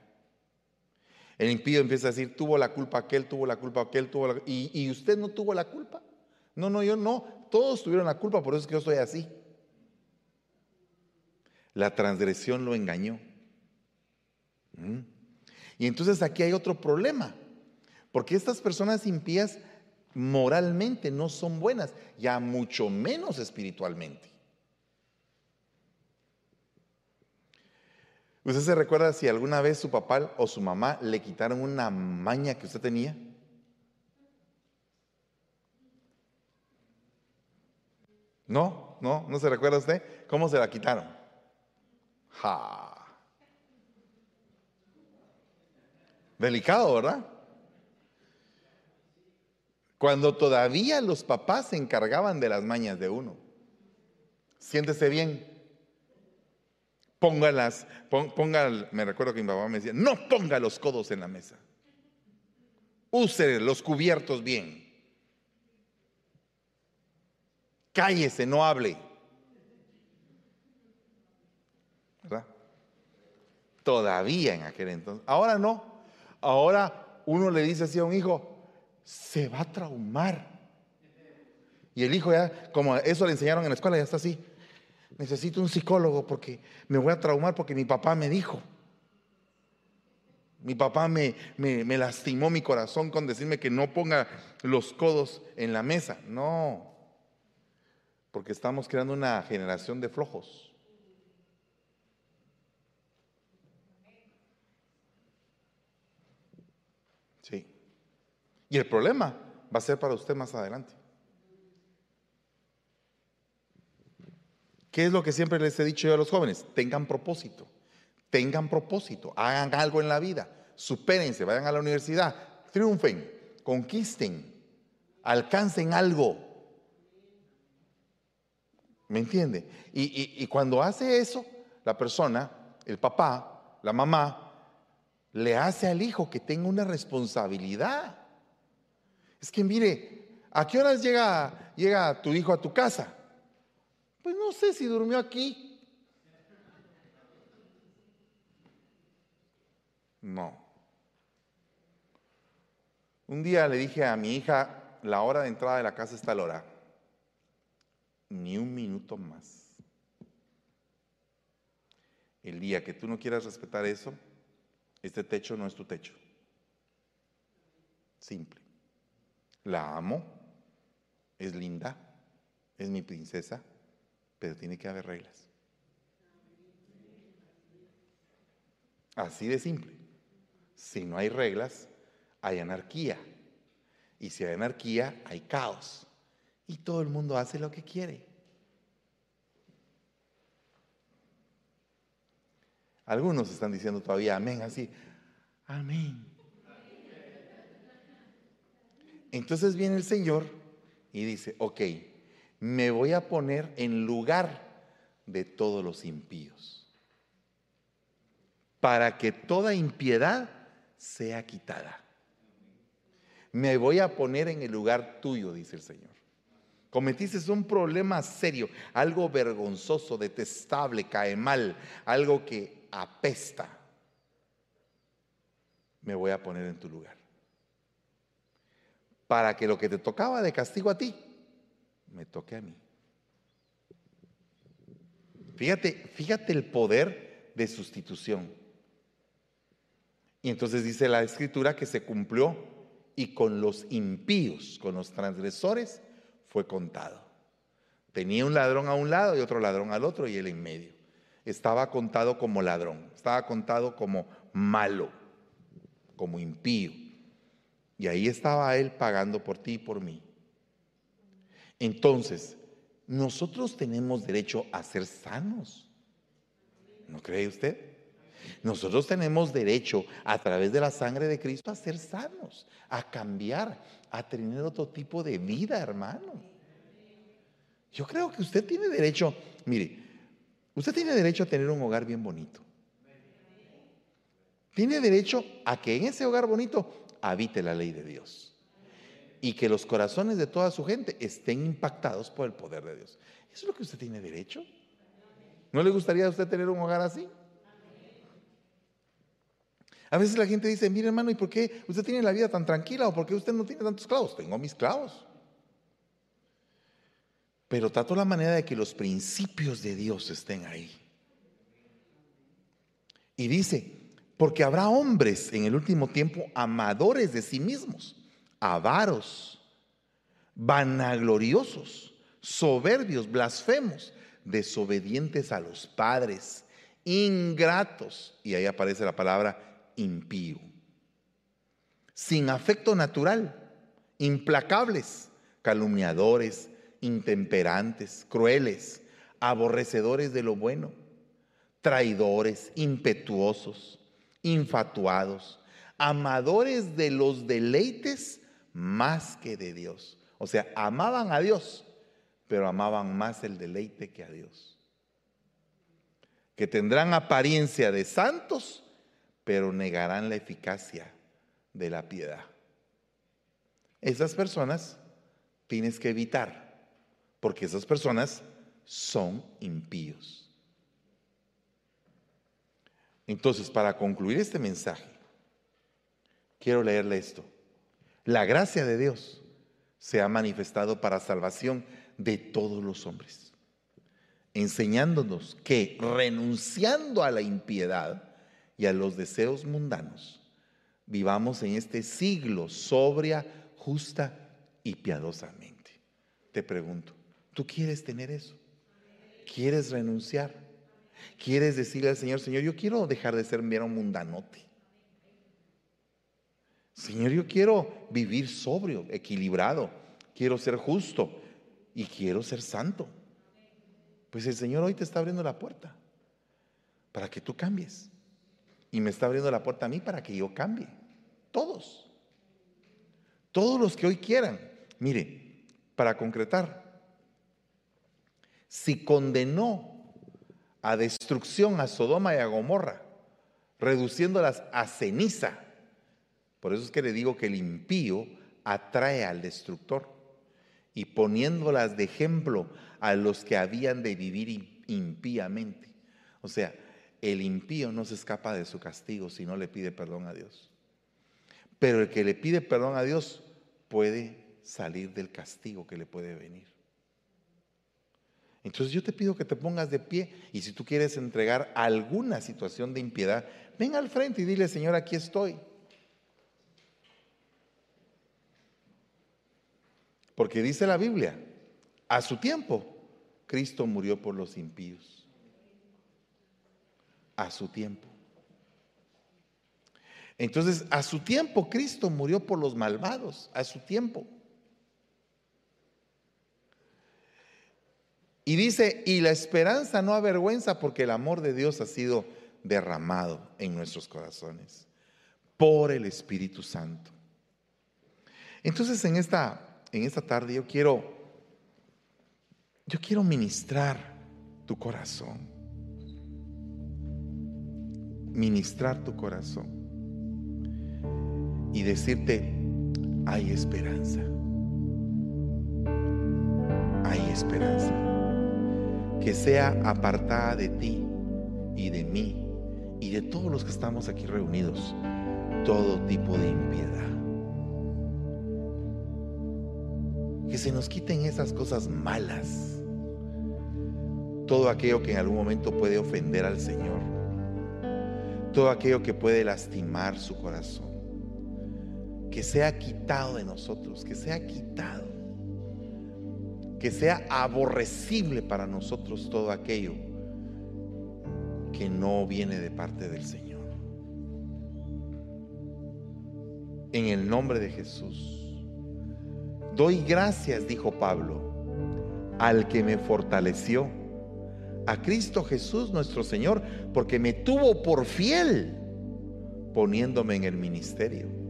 El impío empieza a decir, tuvo la culpa aquel, tuvo la culpa aquel, tuvo la ¿Y, ¿Y usted no tuvo la culpa? No, no, yo no. Todos tuvieron la culpa, por eso es que yo soy así. La transgresión lo engañó. ¿Mm? Y entonces aquí hay otro problema, porque estas personas impías moralmente no son buenas, ya mucho menos espiritualmente. ¿Usted se recuerda si alguna vez su papá o su mamá le quitaron una maña que usted tenía? No, no, no se recuerda usted cómo se la quitaron. Ja. Delicado, ¿verdad? Cuando todavía los papás se encargaban de las mañas de uno. Siéntese bien. Póngalas, ponga, me recuerdo que mi papá me decía, no ponga los codos en la mesa. Use los cubiertos bien. Cállese, no hable. Todavía en aquel entonces. Ahora no. Ahora uno le dice así a un hijo, se va a traumar. Y el hijo ya, como eso le enseñaron en la escuela, ya está así. Necesito un psicólogo porque me voy a traumar porque mi papá me dijo. Mi papá me, me, lastimó mi corazón con decirme que no ponga los codos en la mesa. No, porque estamos creando una generación de flojos. Sí. Y el problema va a ser para usted más adelante. ¿Qué es lo que siempre les he dicho yo a los jóvenes? Tengan propósito, tengan propósito, hagan algo en la vida, supérense, vayan a la universidad, triunfen, conquisten, alcancen algo. ¿Me entiende? Y, y cuando hace eso, la persona, el papá, la mamá, le hace al hijo que tenga una responsabilidad. Es que mire, ¿a qué horas llega, llega tu hijo a tu casa? Pues no sé si durmió aquí. No. Un día le dije a mi hija, la hora de entrada de la casa está la hora. Ni un minuto más. El día que tú no quieras respetar eso, este techo no es tu techo. Simple. La amo, es linda, es mi princesa, pero tiene que haber reglas. Así de simple. Si no hay reglas, hay anarquía. Y si hay anarquía, hay caos. Y todo el mundo hace lo que quiere. Algunos están diciendo todavía amén, así. Amén. Entonces viene el Señor y dice, ok, me voy a poner en lugar de todos los impíos, para que toda impiedad sea quitada. Me voy a poner en el lugar tuyo, dice el Señor. Cometiste un problema serio, algo vergonzoso, detestable, cae mal, algo que apesta. Me voy a poner en tu lugar. Para que lo que te tocaba de castigo a ti, me toque a mí. Fíjate, fíjate el poder de sustitución. Y entonces dice la escritura que se cumplió y con los impíos, con los transgresores, fue contado. Tenía un ladrón a un lado y otro ladrón al otro y él en medio. Estaba contado como ladrón, estaba contado como malo, como impío. Y ahí estaba él pagando por ti y por mí. Entonces, nosotros tenemos derecho a ser sanos. ¿No cree usted? Nosotros tenemos derecho a través de la sangre de Cristo a ser sanos, a cambiar, a tener otro tipo de vida, hermano. Yo creo que usted tiene derecho, mire, usted tiene derecho a tener un hogar bien bonito. Tiene derecho a que en ese hogar bonito habite la ley de Dios y que los corazones de toda su gente estén impactados por el poder de Dios. ¿Eso es lo que usted tiene derecho? ¿No le gustaría a usted tener un hogar así? A veces la gente dice, mire hermano, ¿y por qué usted tiene la vida tan tranquila o por qué usted no tiene tantos clavos? Tengo mis clavos. Pero trato la manera de que los principios de Dios estén ahí. Y dice, porque habrá hombres en el último tiempo amadores de sí mismos avaros, vanagloriosos, soberbios, blasfemos, desobedientes a los padres, ingratos, y ahí aparece la palabra impío, sin afecto natural, implacables, calumniadores, intemperantes, crueles, aborrecedores de lo bueno, traidores, impetuosos, infatuados, amadores de los deleites más que de Dios. O sea, amaban a Dios, pero amaban más el deleite que a Dios. Que tendrán apariencia de santos, pero negarán la eficacia de la piedad. Esas personas tienes que evitar, porque esas personas son impíos. Entonces, para concluir este mensaje, quiero leerle esto. La gracia de Dios se ha manifestado para salvación de todos los hombres, enseñándonos que renunciando a la impiedad y a los deseos mundanos, vivamos en este siglo sobria, justa y piadosamente. Te pregunto, ¿tú quieres tener eso? ¿Quieres renunciar? ¿Quieres decirle al Señor, Señor, yo quiero dejar de ser un mundanote? Señor, yo quiero vivir sobrio, equilibrado, quiero ser justo y quiero ser santo. Pues el Señor hoy te está abriendo la puerta para que tú cambies. Y me está abriendo la puerta a mí para que yo cambie. Todos. Todos los que hoy quieran. Mire, para concretar, si condenó a destrucción a Sodoma y a Gomorra, reduciéndolas a ceniza, por eso es que le digo que el impío atrae al destructor y poniéndolas de ejemplo a los que habían de vivir impíamente. O sea, el impío no se escapa de su castigo si no le pide perdón a Dios. Pero el que le pide perdón a Dios puede salir del castigo que le puede venir. Entonces yo te pido que te pongas de pie y si tú quieres entregar alguna situación de impiedad, ven al frente y dile, Señor, aquí estoy. Porque dice la Biblia, a su tiempo, Cristo murió por los impíos. A su tiempo. Entonces, a su tiempo Cristo murió por los malvados, a su tiempo. Y dice, y la esperanza no avergüenza porque el amor de Dios ha sido derramado en nuestros corazones por el Espíritu Santo. Entonces, en esta, en esta tarde yo quiero, yo quiero ministrar tu corazón. Ministrar tu corazón y decirte, hay esperanza. Hay esperanza. Que sea apartada de ti y de mí y de todos los que estamos aquí reunidos todo tipo de impiedad. Que se nos quiten esas cosas malas. Todo aquello que en algún momento puede ofender al Señor. Todo aquello que puede lastimar su corazón que sea quitado de nosotros, que sea quitado, que sea aborrecible para nosotros todo aquello que no viene de parte del Señor. En el nombre de Jesús. Doy gracias, dijo Pablo, al que me fortaleció, a Cristo Jesús nuestro Señor, porque me tuvo por fiel poniéndome en el ministerio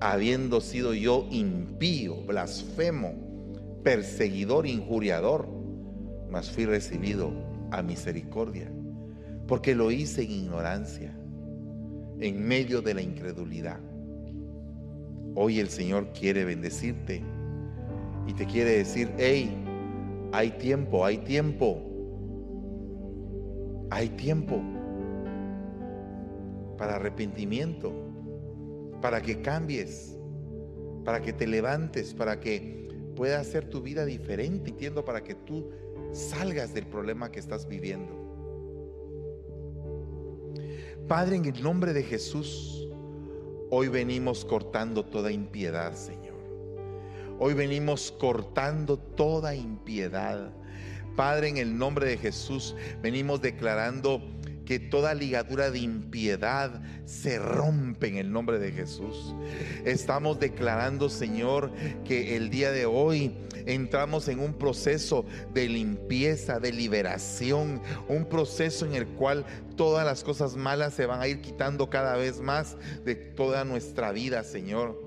habiendo sido yo impío, blasfemo, perseguidor, injuriador, mas fui recibido a misericordia, porque lo hice en ignorancia, en medio de la incredulidad. Hoy el Señor quiere bendecirte y te quiere decir, hey, hay tiempo, hay tiempo, hay tiempo para arrepentimiento para que cambies, para que te levantes, para que pueda hacer tu vida diferente, entiendo, para que tú salgas del problema que estás viviendo. Padre, en el nombre de Jesús, hoy venimos cortando toda impiedad, Señor. Hoy venimos cortando toda impiedad. Padre, en el nombre de Jesús, venimos declarando que toda ligadura de impiedad se rompe en el nombre de Jesús. Estamos declarando, Señor, que el día de hoy entramos en un proceso de limpieza, de liberación, un proceso en el cual todas las cosas malas se van a ir quitando cada vez más de toda nuestra vida, Señor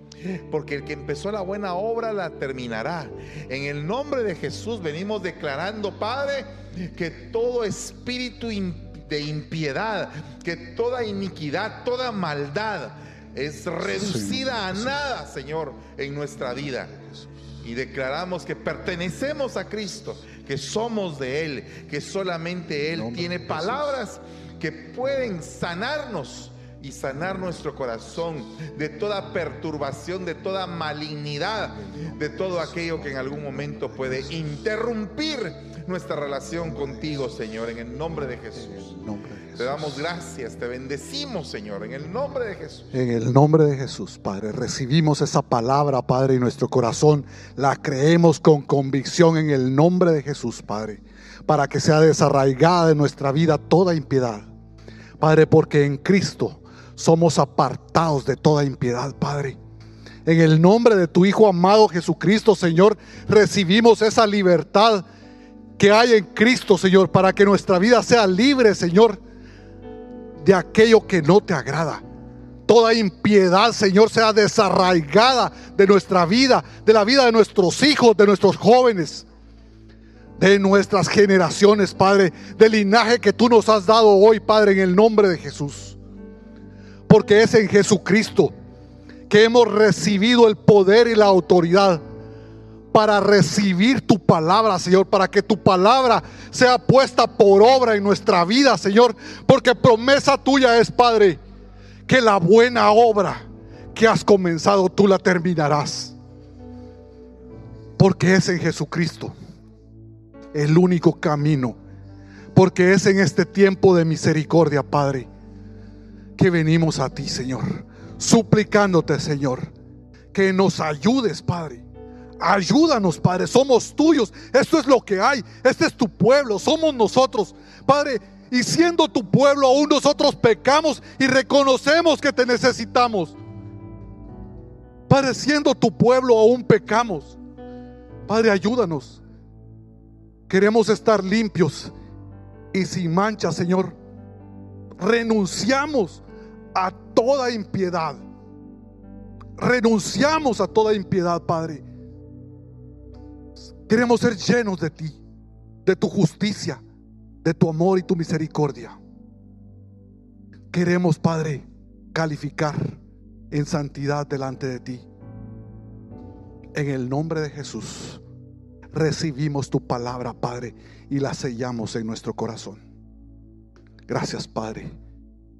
porque el que empezó la buena obra la terminará. En el nombre de Jesús venimos declarando, Padre, que todo espíritu de impiedad, que toda iniquidad, toda maldad es reducida a nada, Señor, en nuestra vida. Y declaramos que pertenecemos a Cristo, que somos de Él, que solamente Él tiene palabras que pueden sanarnos y sanar nuestro corazón de toda perturbación, de toda malignidad, de todo aquello que en algún momento puede interrumpir nuestra relación contigo, Señor, en el nombre de Jesús. Te damos gracias, te bendecimos, Señor, en el nombre de Jesús. En el nombre de Jesús, Padre, recibimos esa palabra, Padre, en nuestro corazón. La creemos con convicción en el nombre de Jesús, Padre, para que sea desarraigada de nuestra vida toda impiedad. Padre, porque en Cristo somos apartados de toda impiedad, Padre. En el nombre de tu Hijo amado Jesucristo, Señor, recibimos esa libertad que hay en Cristo, Señor, para que nuestra vida sea libre, Señor, de aquello que no te agrada. Toda impiedad, Señor, sea desarraigada de nuestra vida, de la vida de nuestros hijos, de nuestros jóvenes, de nuestras generaciones, Padre, del linaje que tú nos has dado hoy, Padre, en el nombre de Jesús porque es en Jesucristo que hemos recibido el poder y la autoridad para recibir tu palabra, Señor, para que tu palabra sea puesta por obra en nuestra vida, Señor, porque promesa tuya es, Padre, que la buena obra que has comenzado tú la terminarás. Porque es en Jesucristo el único camino, porque es en este tiempo de misericordia, Padre que venimos a ti, Señor, suplicándote, Señor, que nos ayudes, Padre. Ayúdanos, Padre, somos tuyos. Esto es lo que hay. Este es tu pueblo, somos nosotros. Padre, y siendo tu pueblo, aún nosotros pecamos y reconocemos que te necesitamos. Padre, siendo tu pueblo, aún pecamos. Padre, ayúdanos. Queremos estar limpios y sin mancha, Señor. Renunciamos a toda impiedad. Renunciamos a toda impiedad, Padre. Queremos ser llenos de ti, de tu justicia, de tu amor y tu misericordia. Queremos, Padre, calificar en santidad delante de ti. En el nombre de Jesús recibimos tu palabra, Padre, y la sellamos en nuestro corazón. Gracias, Padre.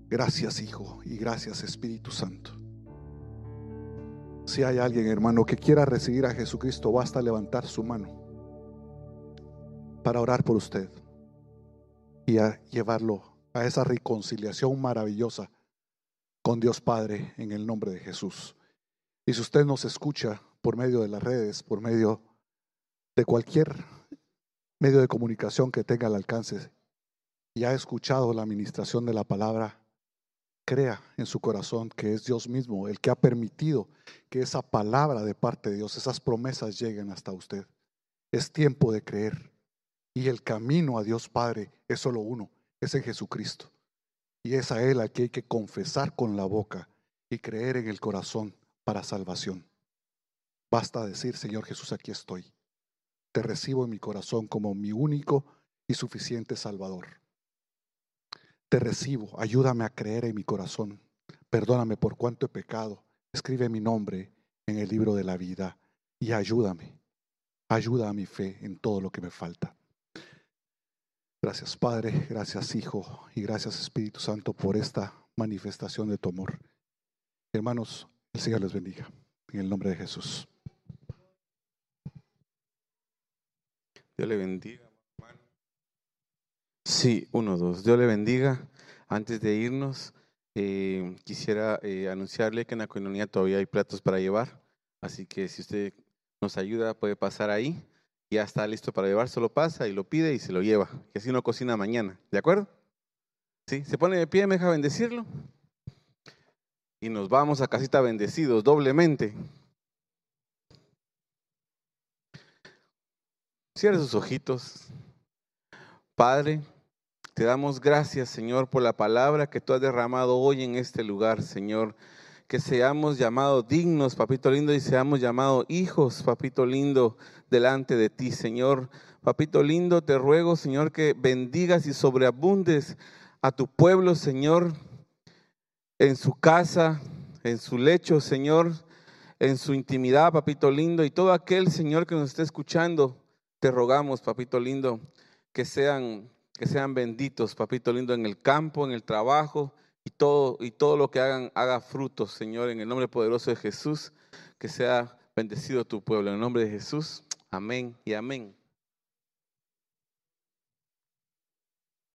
Gracias Hijo y gracias Espíritu Santo. Si hay alguien, hermano, que quiera recibir a Jesucristo, basta levantar su mano para orar por usted y a llevarlo a esa reconciliación maravillosa con Dios Padre en el nombre de Jesús. Y si usted nos escucha por medio de las redes, por medio de cualquier medio de comunicación que tenga al alcance y ha escuchado la administración de la palabra, crea en su corazón que es Dios mismo el que ha permitido que esa palabra de parte de Dios, esas promesas lleguen hasta usted. Es tiempo de creer. Y el camino a Dios Padre es solo uno, es en Jesucristo. Y es a Él al que hay que confesar con la boca y creer en el corazón para salvación. Basta decir, Señor Jesús, aquí estoy. Te recibo en mi corazón como mi único y suficiente Salvador. Te recibo, ayúdame a creer en mi corazón. Perdóname por cuanto he pecado. Escribe mi nombre en el libro de la vida y ayúdame. Ayuda a mi fe en todo lo que me falta. Gracias Padre, gracias Hijo y gracias Espíritu Santo por esta manifestación de tu amor. Hermanos, el Señor les bendiga. En el nombre de Jesús. Dios le bendiga. Sí, uno, dos. Dios le bendiga. Antes de irnos, eh, quisiera eh, anunciarle que en la comunidad todavía hay platos para llevar. Así que si usted nos ayuda, puede pasar ahí. Ya está listo para llevar, solo pasa y lo pide y se lo lleva. Que así no cocina mañana. ¿De acuerdo? ¿Sí? ¿Se pone de pie, me deja bendecirlo? Y nos vamos a casita bendecidos doblemente. Cierre sus ojitos. Padre, te damos gracias, Señor, por la palabra que tú has derramado hoy en este lugar, Señor. Que seamos llamados dignos, papito lindo, y seamos llamados hijos, papito lindo, delante de ti, Señor. Papito lindo, te ruego, Señor, que bendigas y sobreabundes a tu pueblo, Señor, en su casa, en su lecho, Señor, en su intimidad, papito lindo, y todo aquel, Señor, que nos esté escuchando, te rogamos, papito lindo, que sean, que sean benditos, papito lindo, en el campo, en el trabajo, y todo, y todo lo que hagan haga frutos, Señor, en el nombre poderoso de Jesús, que sea bendecido tu pueblo, en el nombre de Jesús. Amén y amén.